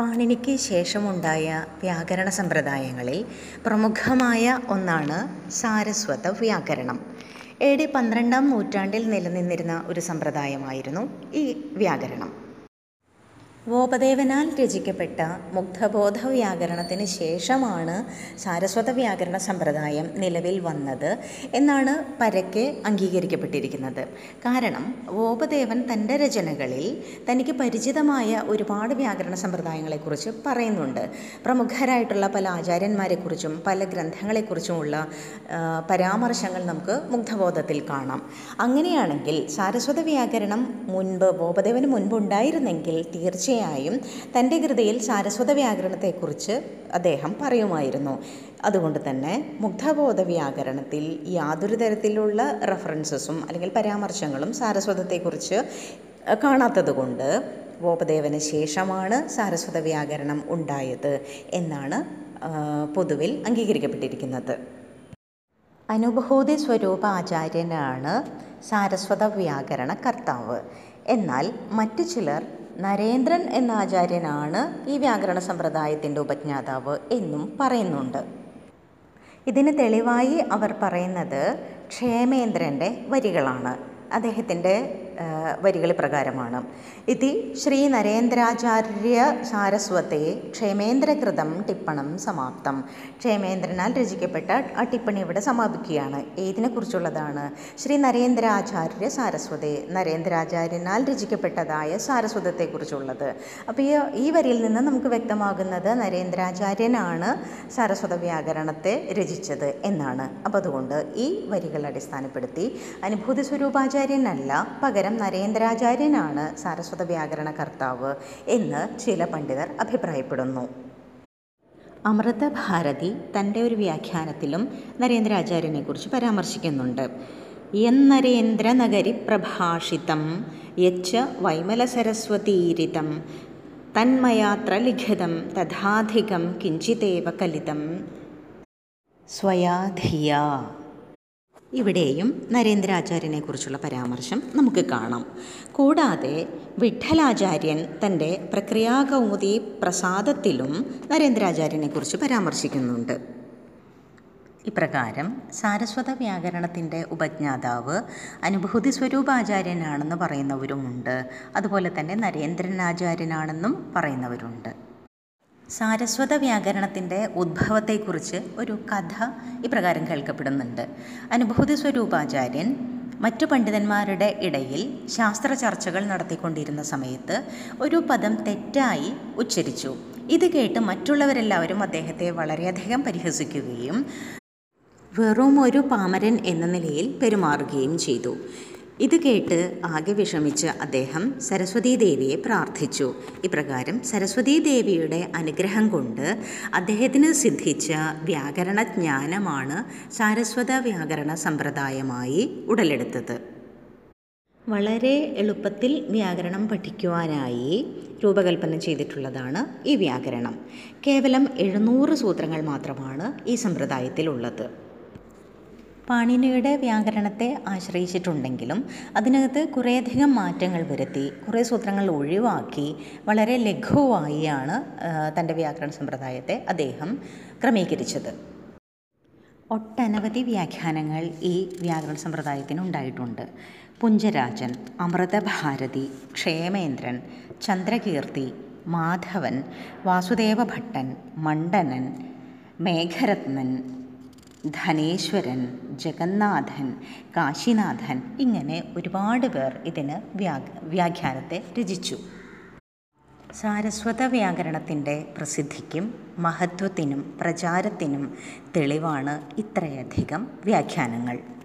പാണിനിക്ക് ശേഷമുണ്ടായ വ്യാകരണ സമ്പ്രദായങ്ങളിൽ പ്രമുഖമായ ഒന്നാണ് സാരസ്വത വ്യാകരണം. എ ഡി പന്ത്രണ്ടാം നൂറ്റാണ്ടിൽ നിലനിന്നിരുന്ന ഒരു സമ്പ്രദായമായിരുന്നു ഈ വ്യാകരണം. വോപദേവനാൽ രചിക്കപ്പെട്ട മുഗ്ധബോധ വ്യാകരണത്തിന് ശേഷമാണ് സാരസ്വത വ്യാകരണ സമ്പ്രദായം നിലവിൽ വന്നത് എന്നാണ് പരക്കെ അംഗീകരിക്കപ്പെട്ടിരിക്കുന്നത്. കാരണം വോപദേവൻ തന്റെ രചനകളിൽ തനിക്ക് പരിചിതമായ ഒരുപാട് വ്യാകരണ സമ്പ്രദായങ്ങളെക്കുറിച്ച് പറയുന്നുണ്ട്. പ്രമുഖരായിട്ടുള്ള പല ആചാര്യന്മാരെക്കുറിച്ചും പല ഗ്രന്ഥങ്ങളെക്കുറിച്ചുമുള്ള പരാമർശങ്ങൾ നമുക്ക് മുഗ്ധബോധത്തിൽ കാണാം. അങ്ങനെയാണെങ്കിൽ സാരസ്വത വ്യാകരണം മുൻപ് ബോപദേവന് മുൻപുണ്ടായിരുന്നെങ്കിൽ തീർച്ചയായും തന്റെ കൃതിയിൽ സാരസ്വത വ്യാകരണത്തെക്കുറിച്ച് അദ്ദേഹം പറയുമായിരുന്നു. അതുകൊണ്ട് തന്നെ മുഗ്ധബോധ വ്യാകരണത്തിൽ യാതൊരു തരത്തിലുള്ള റെഫറൻസസും അല്ലെങ്കിൽ പരാമർശങ്ങളും സാരസ്വതത്തെക്കുറിച്ച് കാണാത്തതുകൊണ്ട് ഗോപദേവന് ശേഷമാണ് സാരസ്വത വ്യാകരണം ഉണ്ടായത് എന്നാണ് പൊതുവിൽ അംഗീകരിക്കപ്പെട്ടിരിക്കുന്നത്. അനുഭൂതി സ്വരൂപ ആചാര്യനാണ് സാരസ്വത വ്യാകരണ കർത്താവ് എന്നാൽ മറ്റു ചിലർ നരേന്ദ്രൻ എന്ന ആചാര്യനാണ് ഈ വ്യാകരണ സമ്പ്രദായത്തിന്റെ ഉപജ്ഞാതാവ് എന്നും പറയുന്നുണ്ട്. ഇതിന് തെളിവായി അവർ പറയുന്നത് ക്ഷേമേന്ദ്രന്റെ വരികളാണ്. അദ്ദേഹത്തിന്റെ വരികൾ പ്രകാരമാണ്. ഇതി ശ്രീ നരേന്ദ്രാചാര്യ സാരസ്വത്തെ ക്ഷേമേന്ദ്രകൃതം ടിപ്പണം സമാപ്തം. ക്ഷേമേന്ദ്രനാൽ രചിക്കപ്പെട്ട ആ ടിപ്പണി ഇവിടെ സമാപിക്കുകയാണ്. ഏതിനെക്കുറിച്ചുള്ളതാണ്? ശ്രീ നരേന്ദ്രാചാര്യ സാരസ്വതേ നരേന്ദ്രാചാര്യനാൽ രചിക്കപ്പെട്ടതായ സാരസ്വതത്തെക്കുറിച്ചുള്ളത് അപ്പോൾ ഈ ഈ വരിയിൽ നിന്ന് നമുക്ക് വ്യക്തമാകുന്നത് നരേന്ദ്രാചാര്യനാണ് സാരസ്വത വ്യാകരണത്തെ രചിച്ചത് എന്നാണ്. അപ്പോൾ അതുകൊണ്ട് ഈ വരികൾ അടിസ്ഥാനപ്പെടുത്തി അനുഭൂതി സ്വരൂപാചാര്യനല്ല പകരം നരേന്ദ്രാചാര്യനാണ് സാരസ്വത വ്യാകരണ കർത്താവ് എന്ന് ചില പണ്ഡിതർ അഭിപ്രായപ്പെടുന്നു. അമൃത അമൃതഭാരതി തന്റെ ഒരു വ്യാഖ്യാനത്തിലും നരേന്ദ്രാചാര്യനെക്കുറിച്ച് പരാമർശിക്കുന്നുണ്ട്. എന്നരേന്ദ്രനഗരി പ്രഭാഷിതം യച്ച വൈമലസരസ്വതീരിതം തന്മയാത്ര ലിഖിതം തഥാധികം കിഞ്ചിതേവ കലിതം സ്വയാധിയ ഇവിടെയും നരേന്ദ്രാചാര്യനെക്കുറിച്ചുള്ള പരാമർശം നമുക്ക് കാണാം. കൂടാതെ വിഠലാചാര്യൻ തന്റെ പ്രക്രിയാകൗമുദി പ്രസാദത്തിലും നരേന്ദ്രാചാര്യനെക്കുറിച്ച് പരാമർശിക്കുന്നുണ്ട്. ഇപ്രകാരം സാരസ്വത വ്യാകരണത്തിന്റെ ഉപജ്ഞാതാവ് അനുഭൂതി സ്വരൂപാചാര്യനാണെന്ന് പറയുന്നവരുമുണ്ട്. അതുപോലെ തന്നെ നരേന്ദ്രനാചാര്യനാണെന്നും പറയുന്നവരുണ്ട്. സാരസ്വത വ്യാകരണത്തിന്റെ ഉദ്ഭവത്തെക്കുറിച്ച് ഒരു കഥ ഇപ്രകാരം കേൾക്കപ്പെടുന്നുണ്ട്. അനുഭൂതി സ്വരൂപാചാര്യൻ മറ്റു പണ്ഡിതന്മാരുടെ ഇടയിൽ ശാസ്ത്ര ചർച്ചകൾ നടത്തിക്കൊണ്ടിരുന്ന സമയത്ത് ഒരു പദം തെറ്റായി ഉച്ചരിച്ചു. ഇത് കേട്ട് മറ്റുള്ളവരെല്ലാവരും അദ്ദേഹത്തെ വളരെയധികം പരിഹസിക്കുകയും വെറും ഒരു പാമരൻ എന്ന നിലയിൽ പെരുമാറുകയും ചെയ്തു. ഇത് കേട്ട് ആകെ വിഷമിച്ച് അദ്ദേഹം സരസ്വതീ ദേവിയെ പ്രാർത്ഥിച്ചു. ഇപ്രകാരം സരസ്വതീ ദേവിയുടെ അനുഗ്രഹം കൊണ്ട് അദ്ദേഹത്തിന് സിദ്ധിച്ച വ്യാകരണ ജ്ഞാനമാണ് സാരസ്വത വ്യാകരണ സമ്പ്രദായമായി ഉടലെടുത്തത്. വളരെ എളുപ്പത്തിൽ വ്യാകരണം പഠിക്കുവാനായി രൂപകൽപ്പന ചെയ്തിട്ടുള്ളതാണ് ഈ വ്യാകരണം. കേവലം എഴുന്നൂറ് സൂത്രങ്ങൾ മാത്രമാണ് ഈ സമ്പ്രദായത്തിലുള്ളത്. പാണിനിയുടെ വ്യാകരണത്തെ ആശ്രയിച്ചിട്ടുണ്ടെങ്കിലും അതിനകത്ത് കുറേയധികം മാറ്റങ്ങൾ വരുത്തി കുറേ സൂത്രങ്ങൾ ഒഴിവാക്കി വളരെ ലഘുവായിയാണ് തന്റെ വ്യാകരണ സമ്പ്രദായത്തെ അദ്ദേഹം ക്രമീകരിച്ചത്. ഒട്ടനവധി വ്യാഖ്യാനങ്ങൾ ഈ വ്യാകരണ സമ്പ്രദായത്തിന് ഉണ്ടായിട്ടുണ്ട്. പുഞ്ചരാജൻ അമൃതഭാരതി ക്ഷേമേന്ദ്രൻ ചന്ദ്രകീർത്തി മാധവൻ വാസുദേവ ഭട്ടൻ മണ്ഡനൻ മേഘരത്നൻ ധനേശ്വരൻ ജഗന്നാഥൻ കാശിനാഥൻ ഇങ്ങനെ ഒരുപാട് പേർ ഇതിന് വ്യാ വ്യാഖ്യാനത്തെ രചിച്ചു. സാരസ്വത വ്യാകരണത്തിന്റെ പ്രസിദ്ധിക്കും മഹത്വത്തിനും പ്രചാരത്തിനും തെളിവാണ് ഇത്രയധികം വ്യാഖ്യാനങ്ങൾ.